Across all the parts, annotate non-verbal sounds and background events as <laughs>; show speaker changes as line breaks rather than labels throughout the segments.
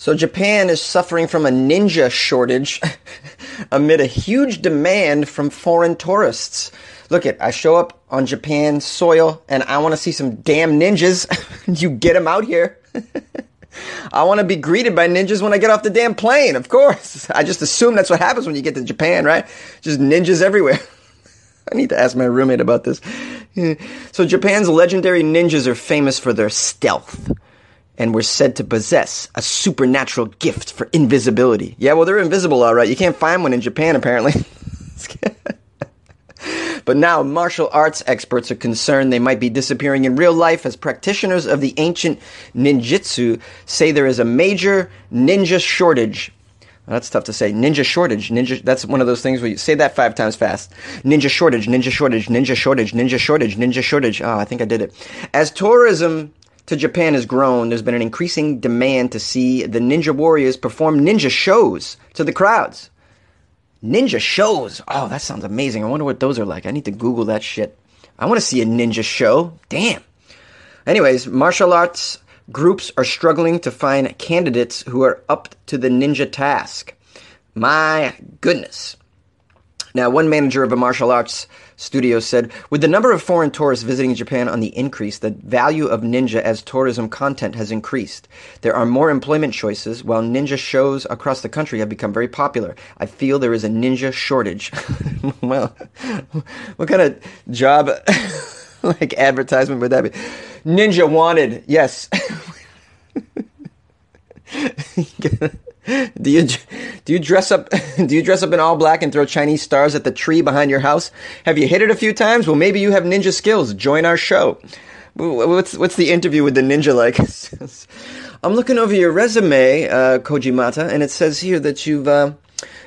So Japan is suffering from a ninja shortage <laughs> amid a huge demand from foreign tourists. Look it, I show up on Japan soil and I want to see some damn ninjas. <laughs> you get them out here. <laughs> I want to be greeted by ninjas when I get off the damn plane, of course. I just assume that's what happens when you get to Japan, right? Just ninjas everywhere. I need to ask my roommate about this. So Japan's legendary ninjas are famous for their stealth and were said to possess a supernatural gift for invisibility. Yeah, well, they're invisible, all right. You can't find one in Japan, apparently. <laughs> but now, martial arts experts are concerned they might be disappearing in real life as practitioners of the ancient ninjutsu say there is a major ninja shortage. that's tough to say. Ninja shortage. Ninja. That's one of those things where you say that five times fast. Ninja shortage. Ninja shortage. Ninja shortage. Ninja shortage. Ninja shortage. Oh, I think I did it. As tourism to Japan has grown, there's been an increasing demand to see the ninja warriors perform ninja shows to the crowds. Ninja shows. Oh, that sounds amazing. I wonder what those are like. I need to Google that shit. I want to see a ninja show. Damn. Anyways, martial arts groups are struggling to find candidates who are up to the ninja task. My goodness. Now, one manager of a martial arts studio said, with the number of foreign tourists visiting Japan on the increase, the value of ninja as tourism content has increased. There are more employment choices, while ninja shows across the country have become very popular. I feel there is a ninja shortage. <laughs> well, what kind of job, <laughs> like advertisement would that be? Ninja wanted, yes. <laughs> do you do you dress up <laughs> do you dress up in all black and throw Chinese stars at the tree behind your house? Have you hit it a few times? Well, maybe you have ninja skills. Join our show. What's what's the interview with the ninja like? <laughs> I'm looking over your resume, uh, Kojimata, and it says here that you've uh,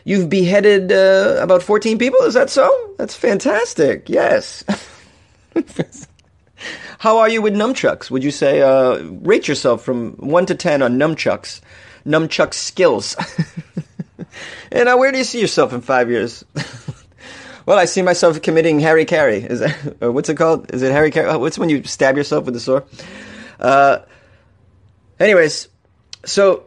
you've beheaded uh, about 14 people. Is that so? That's fantastic. Yes. <laughs> How are you with nunchucks? Would you say uh, rate yourself from one to ten on nunchucks? nunchuck skills. And uh, where do you see yourself in five years? <laughs> well, I see myself committing Harry Carry. Is that what's it called? Is it Harry Carry? What's when you stab yourself with the sword? Uh, anyways, so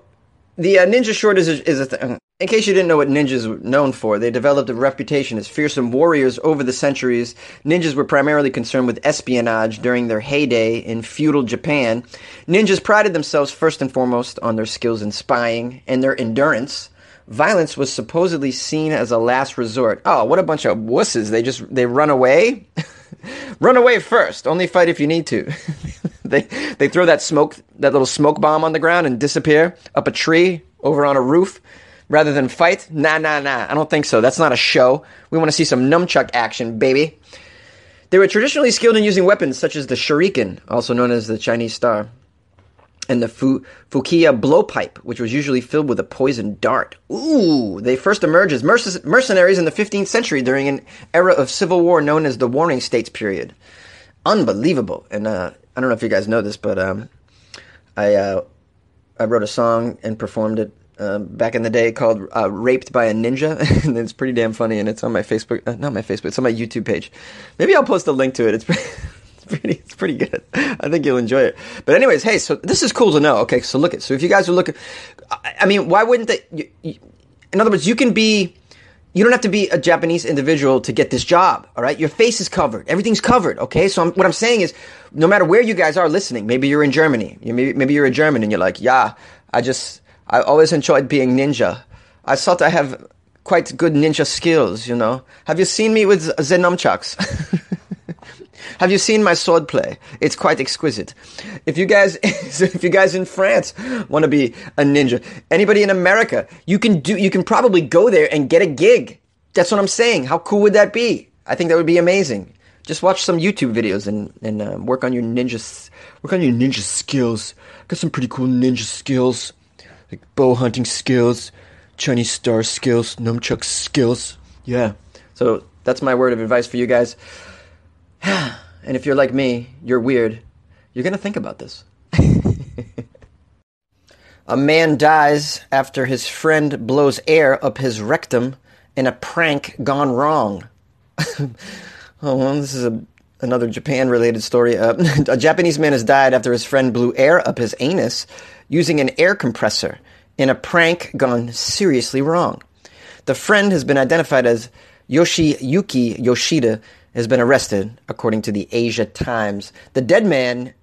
the uh, ninja short is a, is a th- in case you didn't know what ninjas were known for, they developed a reputation as fearsome warriors over the centuries. Ninjas were primarily concerned with espionage during their heyday in feudal Japan. Ninjas prided themselves first and foremost on their skills in spying and their endurance. Violence was supposedly seen as a last resort. Oh, what a bunch of wusses. They just they run away. <laughs> run away first. Only fight if you need to. <laughs> they they throw that smoke that little smoke bomb on the ground and disappear up a tree over on a roof rather than fight? Nah, nah, nah. I don't think so. That's not a show. We want to see some nunchuck action, baby. They were traditionally skilled in using weapons such as the shuriken, also known as the Chinese star, and the fu- fukiya blowpipe, which was usually filled with a poisoned dart. Ooh, they first emerged as merc- mercenaries in the 15th century during an era of civil war known as the Warring States period. Unbelievable. And uh, I don't know if you guys know this, but um, I uh, I wrote a song and performed it uh, back in the day called uh, "Raped by a Ninja," <laughs> and it's pretty damn funny. And it's on my Facebook, uh, not my Facebook, it's on my YouTube page. Maybe I'll post a link to it. It's <laughs> it's <laughs> pretty, it's pretty good. I think you'll enjoy it. But anyways, hey, so this is cool to know. Okay, so look at so if you guys are looking, I mean, why wouldn't they? You, you, in other words, you can be. You don't have to be a Japanese individual to get this job, all right? Your face is covered. Everything's covered, okay? So I'm, what I'm saying is, no matter where you guys are listening, maybe you're in Germany, maybe, maybe you're a German and you're like, yeah, I just, I always enjoyed being ninja. I thought I have quite good ninja skills, you know. Have you seen me with the nunchucks? <laughs> have you seen my swordplay? It's quite exquisite. If you guys, <laughs> if you guys in France want to be a ninja, anybody in America, you can do, you can probably go there and get a gig. That's what I'm saying. How cool would that be? I think that would be amazing. Just watch some YouTube videos and and uh, work on your ninja, work on your ninja skills. Got some pretty cool ninja skills like bow hunting skills, Chinese star skills, nunchuck skills. Yeah. So that's my word of advice for you guys. <sighs> <sighs> and if you're like me, you're weird, you're going to think about this. <laughs> a man dies after his friend blows air up his rectum in a prank gone wrong. <laughs> oh, well, this is a, another Japan related story. Uh, <laughs> a Japanese man has died after his friend blew air up his anus using an air compressor in a prank gone seriously wrong. The friend has been identified as Yoshiyuki Yoshida, has been arrested, according to the Asia Times. The dead man,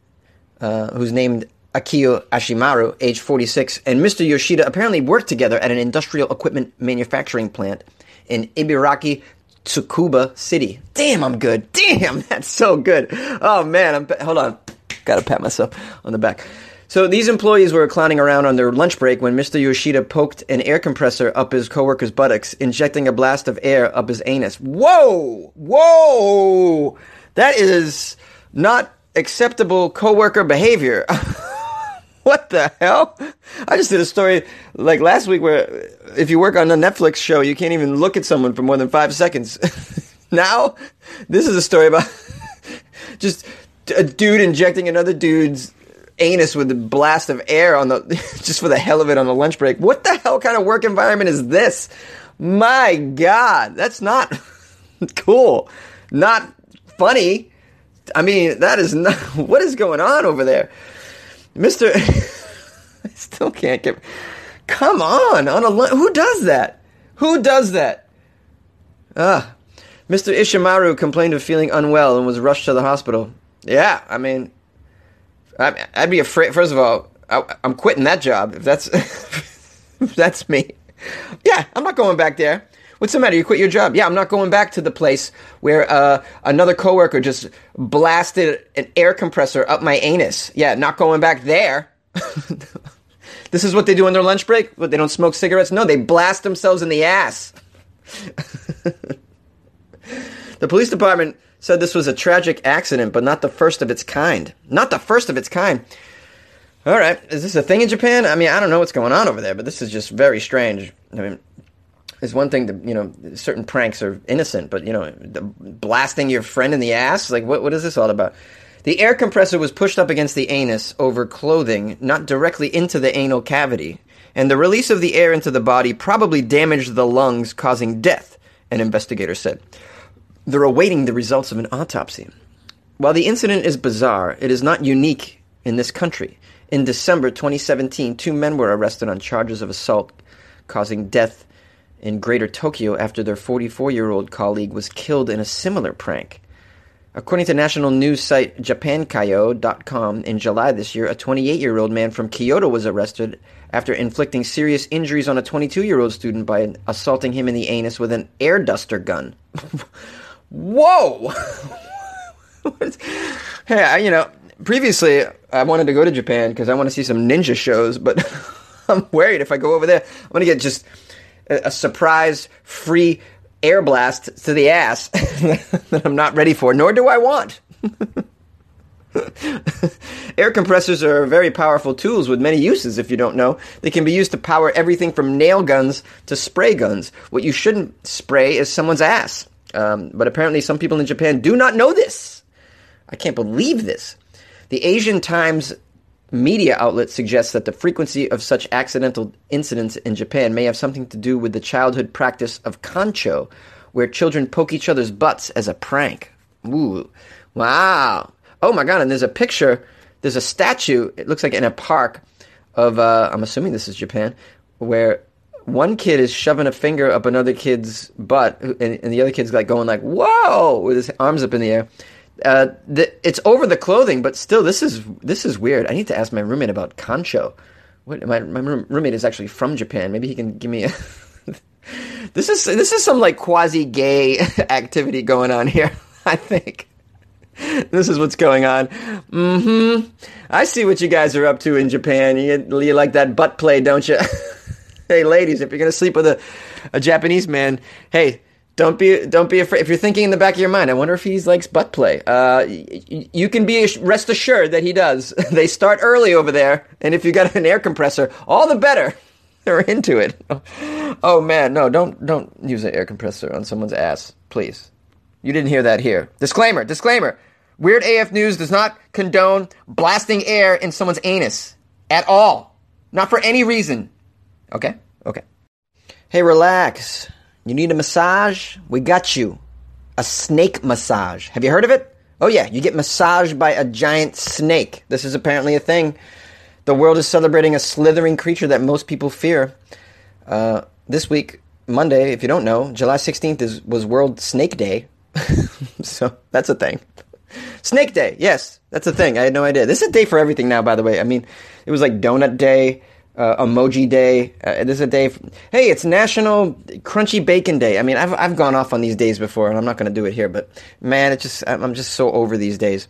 uh, who's named Akio Ashimaru, age 46, and Mr. Yoshida apparently worked together at an industrial equipment manufacturing plant in Ibaraki, Tsukuba City. Damn, I'm good. Damn, <laughs> that's so good. Oh man, I'm hold on. Gotta pat myself on the back. So these employees were clowning around on their lunch break when Mr. Yoshida poked an air compressor up his coworker's buttocks, injecting a blast of air up his anus. Whoa! Whoa! That is not acceptable coworker behavior. <laughs> what the hell? I just did a story like last week where if you work on a Netflix show, you can't even look at someone for more than five seconds. <laughs> now, this is a story about <laughs> just a dude injecting another dude's anus with a blast of air on the <laughs> just for the hell of it on the lunch break. What the hell kind of work environment is this? My God, that's not <laughs> cool. Not funny. I mean, that is not <laughs> what is going on over there, Mister. I still can't get. Come on, on a who does that? Who does that? Ah, Mr. Ishimaru complained of feeling unwell and was rushed to the hospital. Yeah, I mean, I, would be afraid. First of all, I, am quitting that job if that's <laughs> if that's me. Yeah, I'm not going back there. What's the matter? You quit your job? Yeah, I'm not going back to the place where uh, another coworker just blasted an air compressor up my anus. Yeah, not going back there. <laughs> this is what they do on their lunch break. What they don't smoke cigarettes? No, they blast themselves in the ass. <laughs> the police department said this was a tragic accident, but not the first of its kind. Not the first of its kind. All right, is this a thing in Japan? I mean, I don't know what's going on over there, but this is just very strange. I mean, it's one thing to you know certain pranks are innocent, but you know, blasting your friend in the ass, like what what is this all about? The air compressor was pushed up against the anus over clothing, not directly into the anal cavity, and the release of the air into the body probably damaged the lungs, causing death. An investigator said. They're awaiting the results of an autopsy. While the incident is bizarre, it is not unique in this country. In December 2017, two men were arrested on charges of assault causing death in Greater Tokyo after their 44 year old colleague was killed in a similar prank. According to national news site JapanKayo.com, in July this year, a 28 year old man from Kyoto was arrested after inflicting serious injuries on a 22 year old student by assaulting him in the anus with an air duster gun. <laughs> whoa! <laughs> hey, I, you know, previously I wanted to go to Japan because I want to see some ninja shows, but <laughs> I'm worried if I go over there, I'm going to get just a, a surprise free air blast to the ass <laughs> that I'm not ready for, nor do I want. Air compressors are very powerful tools with many uses, if you don't know. They can be used to power everything from nail guns to spray guns. What you shouldn't spray is someone's ass. Um, but apparently, some people in Japan do not know this. I can't believe this. The Asian Times media outlet suggests that the frequency of such accidental incidents in Japan may have something to do with the childhood practice of kancho, where children poke each other's butts as a prank. Ooh, wow. Oh my god, and there's a picture, there's a statue, it looks like in a park of, uh, I'm assuming this is Japan, where one kid is shoving a finger up another kid's butt, and, and, the other kid's like going like "whoa" with his arms up in the air. Uh, the, it's over the clothing, but still, this is this is weird. I need to ask my roommate about kancho. What, my my roommate is actually from Japan. Maybe he can give me a. <laughs> this is this is some like quasi gay <laughs> activity going on here. <laughs> I think this is what's going on. Mm-hmm. I see what you guys are up to in Japan. You, you like that butt play, don't you? Hey, ladies, if you're gonna sleep with a, a Japanese man, hey, don't be don't be afraid. If you're thinking in the back of your mind, I wonder if he likes butt play. Uh, y- you can be rest assured that he does. <laughs> they start early over there, and if you got an air compressor, all the better. <laughs> They're into it. <laughs> Oh man, no, don't don't use an air compressor on someone's ass, please. You didn't hear that here. Disclaimer, disclaimer. Weird AF News does not condone blasting air in someone's anus at all. Not for any reason. Okay? Okay. Hey, relax. You need a massage? We got you. A snake massage. Have you heard of it? Oh, yeah, you get massaged by a giant snake. This is apparently a thing. The world is celebrating a slithering creature that most people fear. Uh, this week, Monday, if you don't know, July 16th is, was World Snake Day. <laughs> so that's a thing. Snake Day, yes, that's a thing. I had no idea. This is a day for everything now, by the way. I mean, it was like Donut Day, uh, Emoji Day. Uh, this is a day. For, hey, it's National Crunchy Bacon Day. I mean, I've I've gone off on these days before, and I'm not going to do it here. But man, it's just I'm just so over these days.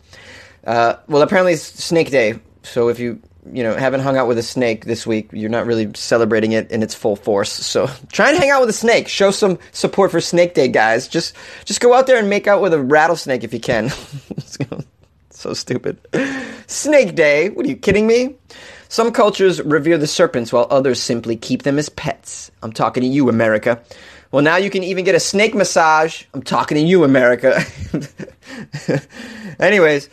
Uh, well, apparently it's Snake Day. So if you you know haven't hung out with a snake this week, you're not really celebrating it in its full force. So <laughs> try and hang out with a snake. Show some support for Snake Day, guys. Just just go out there and make out with a rattlesnake if you can. <laughs> so stupid. Snake Day? What are you kidding me? Some cultures revere the serpents while others simply keep them as pets. I'm talking to you, America. Well, now you can even get a snake massage. I'm talking to you, America. <laughs> Anyways,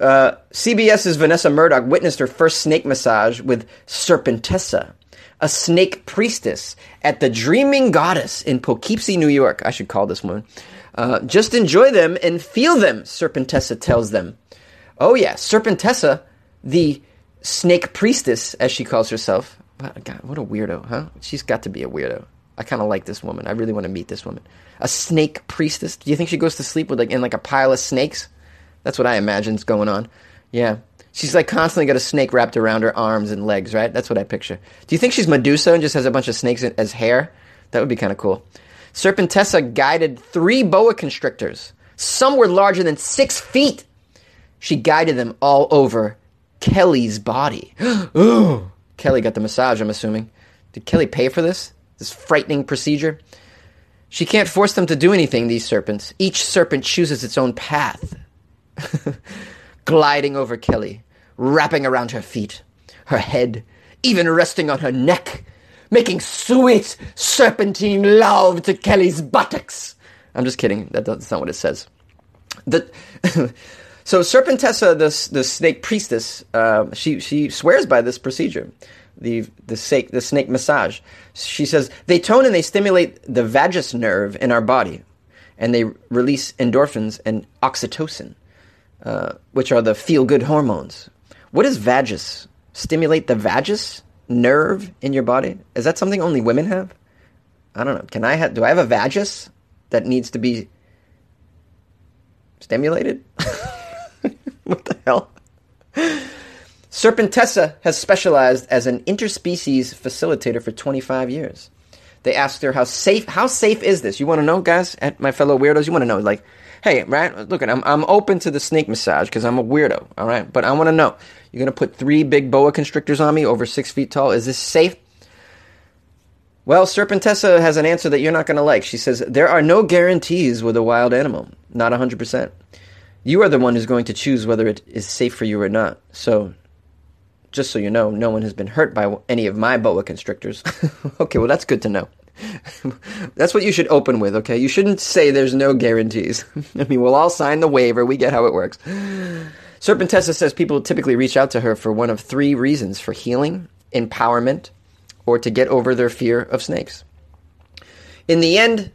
uh, CBS's Vanessa Murdoch witnessed her first snake massage with Serpentessa, a snake priestess at the Dreaming Goddess in Poughkeepsie, New York. I should call this woman. Uh, just enjoy them and feel them, Serpentessa tells them. Oh, yeah, Serpentessa, the snake priestess, as she calls herself. God, what a weirdo, huh? She's got to be a weirdo. I kind of like this woman. I really want to meet this woman. A snake priestess. Do you think she goes to sleep with like in like a pile of snakes? That's what I imagine's going on. Yeah. She's like constantly got a snake wrapped around her arms and legs, right? That's what I picture. Do you think she's Medusa and just has a bunch of snakes as hair? That would be kind of cool. Serpentessa guided three boa constrictors. Some were larger than six feet. She guided them all over Kelly's body. Ooh. <gasps> Kelly got the massage, I'm assuming. Did Kelly pay for this? This frightening procedure? She can't force them to do anything, these serpents. Each serpent chooses its own path. <laughs> Gliding over Kelly, wrapping around her feet, her head, even resting on her neck, making sweet serpentine love to Kelly's buttocks. I'm just kidding. That's not what it says. The <laughs> so Serpentessa, the the snake priestess, uh, she she swears by this procedure, the the snake the snake massage. She says they tone and they stimulate the vagus nerve in our body, and they release endorphins and oxytocin, uh, which are the feel good hormones. What is vagus? Stimulate the vagus nerve in your body? Is that something only women have? I don't know. Can I have? Do I have a vagus that needs to be stimulated? <laughs> <laughs> what the hell? Serpentessa has specialized as an interspecies facilitator for 25 years. They asked her how safe how safe is this? You want to know, guys, at my fellow weirdos, you want to know like, hey, right? Look, I'm I'm open to the snake massage because I'm a weirdo, all right? But I want to know, you're gonna put three big boa constrictors on me over six feet tall? Is this safe? Well, Serpentessa has an answer that you're not going to like. She says, There are no guarantees with a wild animal. Not 100%. You are the one who's going to choose whether it is safe for you or not. So, just so you know, no one has been hurt by any of my boa constrictors. <laughs> okay, well, that's good to know. <laughs> that's what you should open with, okay? You shouldn't say there's no guarantees. <laughs> I mean, we'll all sign the waiver. We get how it works. Serpentessa says people typically reach out to her for one of three reasons for healing, empowerment, or to get over their fear of snakes. In the end,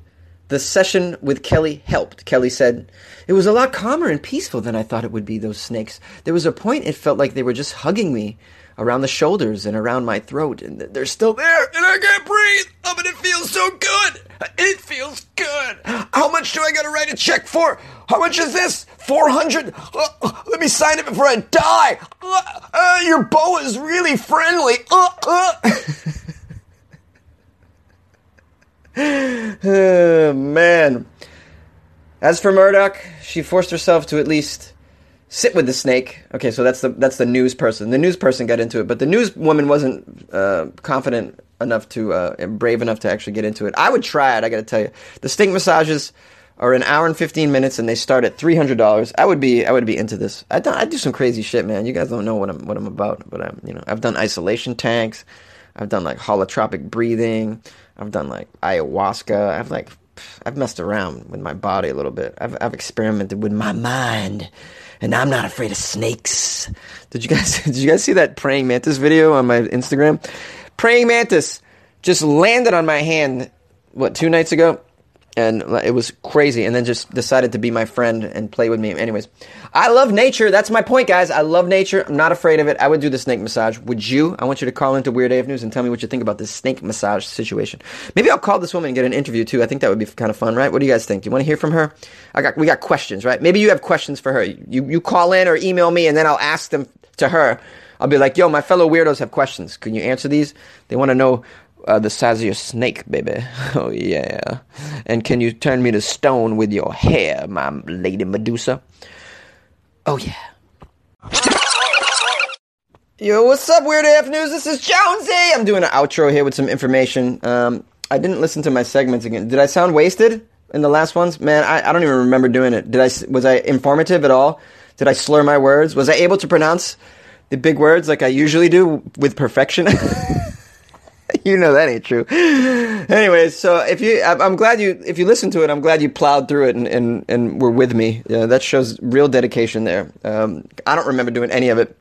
the session with Kelly helped. Kelly said, It was a lot calmer and peaceful than I thought it would be, those snakes. There was a point it felt like they were just hugging me around the shoulders and around my throat, and they're still there, and I can't breathe. Oh, but it feels so good. It feels good. How much do I got to write a check for? How much is this? 400? Uh, uh, let me sign it before I die. Uh, uh your boa is really friendly. <laughs> <sighs> Man. As for Murdoch, she forced herself to at least sit with the snake. Okay, so that's the that's the news person. The news person got into it, but the news woman wasn't uh, confident enough to uh, brave enough to actually get into it. I would try it. I got to tell you, the stink massages are an hour and fifteen minutes, and they start at three hundred dollars. I would be I would be into this. I I do some crazy shit, man. You guys don't know what I'm what I'm about, but I'm you know I've done isolation tanks. I've done like holotropic breathing. I've done like ayahuasca. I've like I've messed around with my body a little bit. I've I've experimented with my mind, and I'm not afraid of snakes. Did you guys <laughs> did you guys see that praying mantis video on my Instagram? Praying mantis just landed on my hand what two nights ago, and it was crazy. And then just decided to be my friend and play with me. Anyways, I love nature. That's my point, guys. I love nature. I'm not afraid of it. I would do the snake massage. Would you? I want you to call into Weird AF News and tell me what you think about this snake massage situation. Maybe I'll call this woman and get an interview too. I think that would be kind of fun, right? What do you guys think? Do you want to hear from her? I got we got questions, right? Maybe you have questions for her. You you call in or email me, and then I'll ask them to her. I'll be like, yo, my fellow weirdos have questions. Can you answer these? They want to know uh, the size of your snake, baby. <laughs> Oh, yeah. And can you turn me to stone with your hair, my lady Medusa? Oh, yeah. Yo, what's up, Weird AF News? This is Jonesy. I'm doing an outro here with some information. Um, I didn't listen to my segments again. Did I sound wasted in the last ones? Man, I, I don't even remember doing it. Did I? Was I informative at all? Did I slur my words? Was I able to pronounce the big words like I usually do with perfection? <laughs> <laughs> you know that ain't true. <sighs> Anyways, so if you, I'm glad you, if you listen to it, I'm glad you plowed through it and and, and were with me. Yeah, that shows real dedication there. Um, I don't remember doing any of it,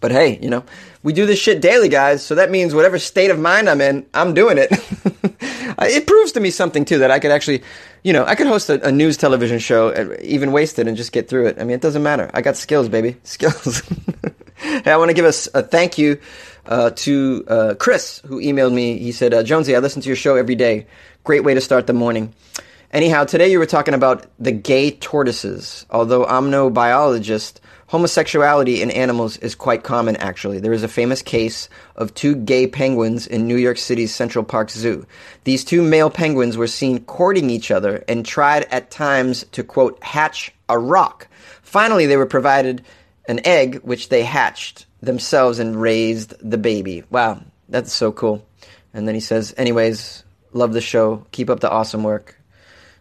but hey, you know, we do this shit daily, guys. So that means whatever state of mind I'm in, I'm doing it. <laughs> it proves to me something too that I could actually, you know, I could host a, a news television show, uh, even wasted, and just get through it. I mean, it doesn't matter. I got skills, baby, skills. <laughs> hey, I want to give us a thank you uh, to uh, Chris, who emailed me. He said, uh, Jonesy, I listen to your show every day. Great way to start the morning. Anyhow, today you were talking about the gay tortoises. Although I'm no biologist, homosexuality in animals is quite common, actually. There is a famous case of two gay penguins in New York City's Central Park Zoo. These two male penguins were seen courting each other and tried at times to, quote, hatch a rock. Finally, they were provided an egg, which they hatched themselves and raised the baby. Wow, that's so cool. And then he says, anyways, love the show. Keep up the awesome work.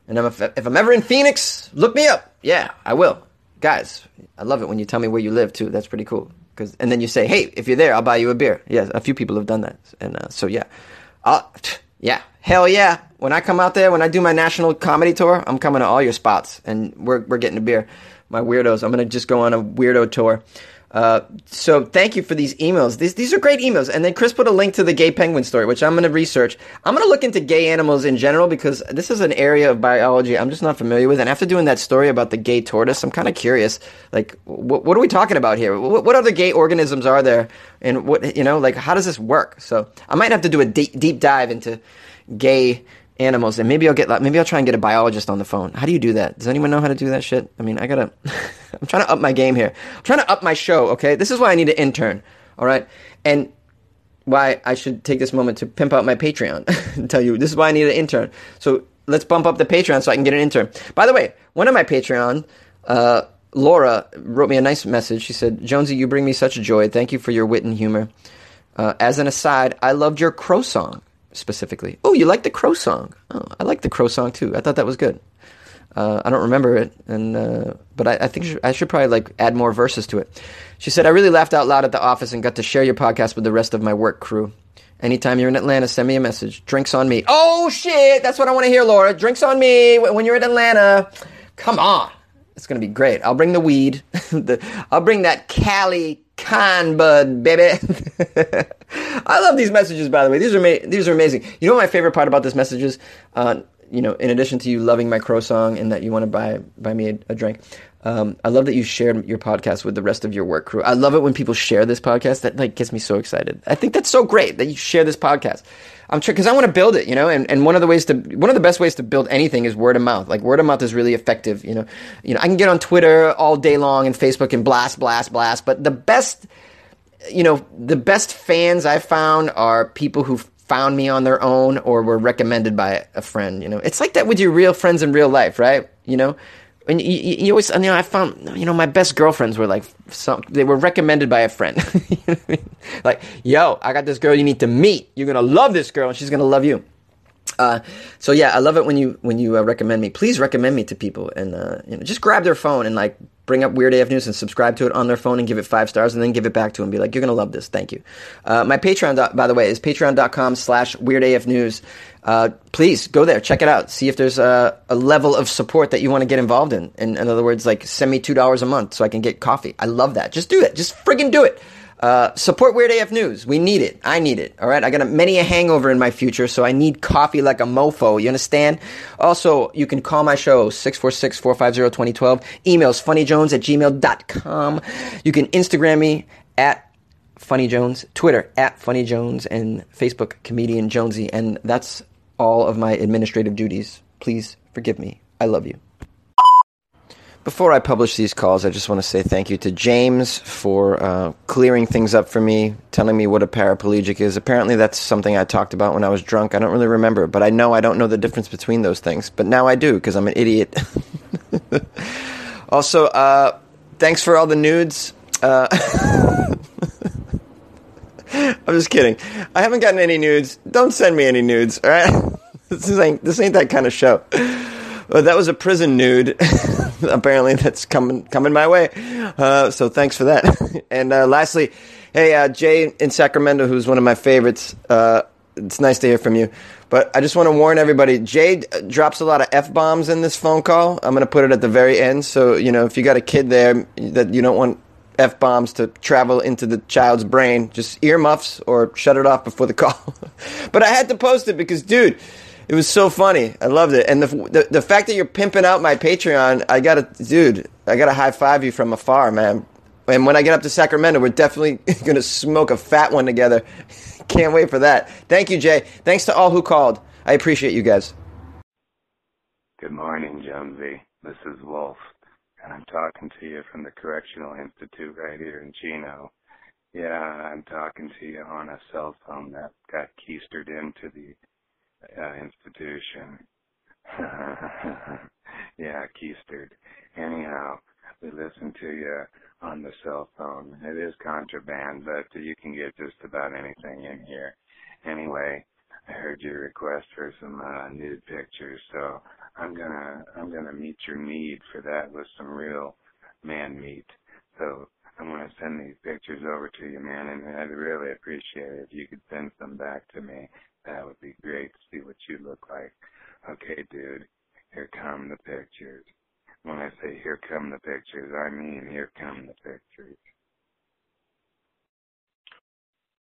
And if, if I'm ever in Phoenix, look me up. Yeah, I will. Guys, I love it when you tell me where you live too. That's pretty cool. Cause, and then you say, hey, if you're there, I'll buy you a beer. Yeah, a few people have done that. And uh, so, yeah. I'll, <sniffs> yeah, hell yeah. When I come out there, when I do my national comedy tour, I'm coming to all your spots and we're, we're getting a beer. My weirdos. I'm going to just go on a weirdo tour. Uh, so thank you for these emails. These these are great emails. And then Chris put a link to the gay penguin story, which I'm going to research. I'm going to look into gay animals in general because this is an area of biology I'm just not familiar with. And after doing that story about the gay tortoise, I'm kind of curious. Like, what, what are we talking about here? What, what, other gay organisms are there? And what you know, like, how does this work? So I might have to do a deep, deep dive into gay animals, and maybe I'll get maybe I'll try and get a biologist on the phone. How do you do that? Does anyone know how to do that shit? I mean, I gotta. <laughs> I'm trying to up my game here. I'm trying to up my show. Okay, this is why I need an intern. All right, and why I should take this moment to pimp out my Patreon <laughs> and tell you this is why I need an intern. So let's bump up the Patreon so I can get an intern. By the way, one of my Patreon. Uh, Laura wrote me a nice message. She said, Jonesy, you bring me such joy. Thank you for your wit and humor. Uh, as an aside, I loved your crow song specifically. Oh, you like the Crow song? Oh, I like the Crow song too. I thought that was good. Uh, I don't remember it, and uh, but I, I think I should probably like add more verses to it. She said, "I really laughed out loud at the office and got to share your podcast with the rest of my work crew. Anytime you're in Atlanta, send me a message. Drinks on me. Oh shit, that's what I want to hear, Laura. Drinks on me when you're in Atlanta. Come on, it's gonna be great. I'll bring the weed. <laughs> the, I'll bring that Cali con bud, baby. <laughs> I love these messages, by the way. These are ma- these are amazing. You know what my favorite part about this message is? Uh, you know, in addition to you loving my crow song and that you want to buy buy me a, a drink, um, I love that you shared your podcast with the rest of your work crew. I love it when people share this podcast. That like gets me so excited. I think that's so great that you share this podcast. I'm sure because I want to build it, you know, and, and one of the ways to one of the best ways to build anything is word of mouth. Like word of mouth is really effective, you know. You know, I can get on Twitter all day long and Facebook and blast, blast, blast, but the best you know, the best fans I've found are people who found me on their own or were recommended by a friend. You know, it's like that with your real friends in real life, right? You know, and you, you, always, you know, I found, you know, my best girlfriends were like, some, they were recommended by a friend. <laughs> you know I mean? Like, yo, I got this girl you need to meet. You're gonna love this girl, and she's gonna love you. Uh, so yeah, I love it when you when you uh, recommend me. Please recommend me to people, and uh, you know, just grab their phone and like bring up Weird AF News and subscribe to it on their phone and give it five stars, and then give it back to them. Be like, you're gonna love this. Thank you. Uh, my Patreon, by the way, is patreon.com/slash Weird AF News. Uh, please go there, check it out, see if there's a, a level of support that you want to get involved in. in. In other words, like send me two dollars a month so I can get coffee. I love that. Just do it. Just friggin' do it. Uh, support Weird AF News. We need it. I need it. All right. I got a, many a hangover in my future, so I need coffee like a mofo. You understand? Also, you can call my show 646 450 2012. Emails funnyjones at gmail.com. You can Instagram me at Funny Jones, Twitter at Funny Jones, and Facebook Comedian Jonesy. And that's all of my administrative duties. Please forgive me. I love you. Before I publish these calls, I just want to say thank you to James for uh, clearing things up for me, telling me what a paraplegic is. Apparently, that's something I talked about when I was drunk. I don't really remember, but I know I don't know the difference between those things. But now I do because I'm an idiot. <laughs> also, uh, thanks for all the nudes. Uh, <laughs> I'm just kidding. I haven't gotten any nudes. Don't send me any nudes, all right? <laughs> this ain't this ain't that kind of show. But that was a prison nude. <laughs> Apparently, that's coming coming my way. Uh, so thanks for that. <laughs> and uh, lastly, hey uh, Jay in Sacramento, who's one of my favorites. Uh, it's nice to hear from you. But I just want to warn everybody. Jay drops a lot of f bombs in this phone call. I'm going to put it at the very end. So you know, if you got a kid there that you don't want f bombs to travel into the child's brain, just earmuffs or shut it off before the <laughs> call. but I had to post it because, dude it was so funny. I loved it. And the, the, the fact that you're pimping out my Patreon, I gotta, dude, I gotta high five you from afar, man. And when I get up to Sacramento, we're definitely <laughs> gonna smoke a fat one together. <laughs> Can't wait for that. Thank you, Jay. Thanks to all who called. I appreciate you guys.
Good morning, Jonesy. This is Wolf, and I'm talking to you from the Correctional Institute right here in Chino. Yeah, I'm talking to you on a cell phone that got keistered into the uh, institution. <laughs> yeah, keistered. Anyhow, we listen to you on the cell phone. It is contraband, but you can get just about anything in here. Anyway, I heard your request for some uh, nude pictures, so I'm gonna I'm gonna meet your need for that with some real man meat. So I'm gonna send these pictures over to you, man, and I'd really appreciate it if you could send some back to me. That would be great to see what you look like. Okay, dude, here come the pictures. When I say here come the pictures, I mean here come the pictures.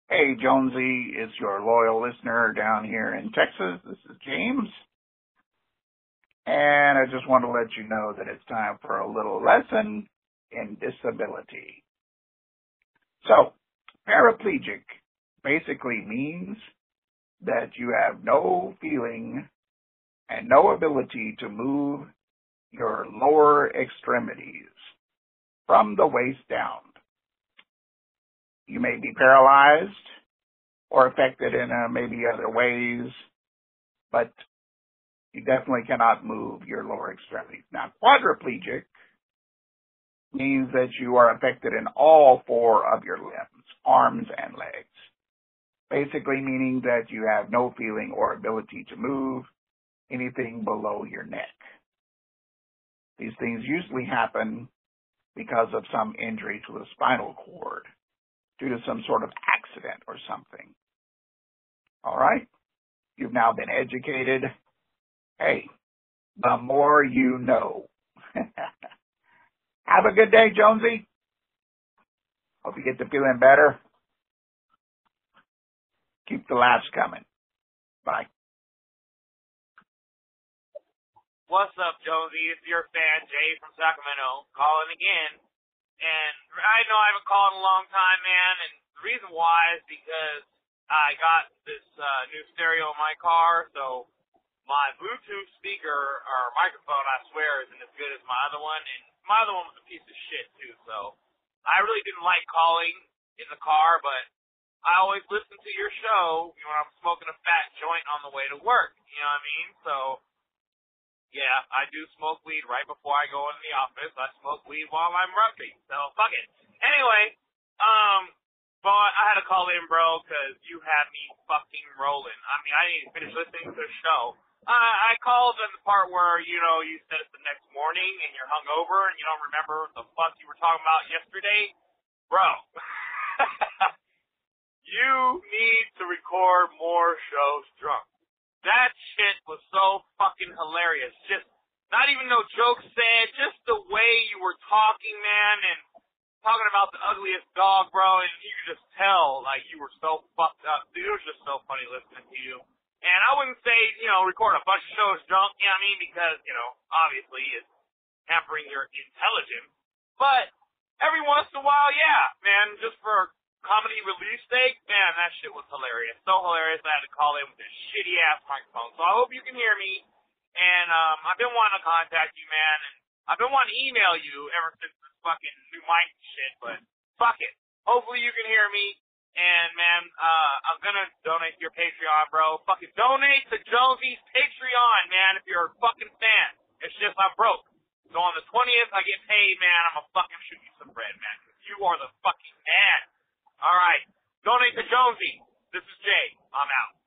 Hey, Jonesy, it's your loyal listener down here in Texas. This is James. And I just want to let you know that it's time for a little lesson in disability. So, paraplegic basically means that you have no feeling and no ability to move your lower extremities from the waist down. You may be paralyzed or affected in uh, maybe other ways, but you definitely cannot move your lower extremities. Now, quadriplegic means that you are affected in all four of your limbs, arms and legs basically meaning that you have no feeling or ability to move anything below your neck. These things usually happen because of some injury to the spinal cord due to some sort of accident or something. All right? You've now been educated. Hey, the more you know. <laughs> Have a good day, Jonesy. Hope you get to feeling better. Keep the laughs coming. Bye.
What's up, Jonesy? It's your fan, Jay from Sacramento, calling again. And I know I haven't called in a long time, man, and the reason why is because I got this uh, new stereo in my car, so my Bluetooth speaker or microphone, I swear, isn't as good as my other one, and my other one was a piece of shit too. So I really didn't like calling in the car, but I always listen to your show when I'm smoking a fat joint on the way to work. You know what I mean? So, yeah, I do smoke weed right before I go into the office. I smoke weed while I'm rugby. So, fuck it. Anyway, um, but I had to call in, bro, because you had me fucking rolling. I mean, I didn't even finish listening to the show. Uh, I called in the part where, you know, you said it's the next morning and you're hungover and you don't remember the fuck you were talking about yesterday. Bro. <laughs> You need to record more shows drunk. That shit was so fucking hilarious. Just not even no jokes said, just the way you were talking, man, and talking about the ugliest dog, bro, and you could just tell, like, you were so fucked up. Dude, it was just so funny listening to you. And I wouldn't say, you know, record a bunch of shows drunk, you know what I mean? Because, you know, obviously it's hampering your intelligence. But every once in a while, yeah, man, just for comedy relief sake, man, that shit was hilarious. So hilarious I had to call in with this shitty ass microphone. So I hope you can hear me. And um I've been wanting to contact you, man, and I've been wanting to email you ever since this fucking new mic shit, but fuck it. Hopefully you can hear me. And man, uh I'm gonna donate to your Patreon, bro. Fucking donate to Jonesy's Patreon, man, if you're a fucking fan. It's just I'm broke. So on the twentieth I get paid, man, I'm gonna fucking shoot you some bread, man. you are the fucking man. All right. Donate to Jonesy. This is Jay. I'm out.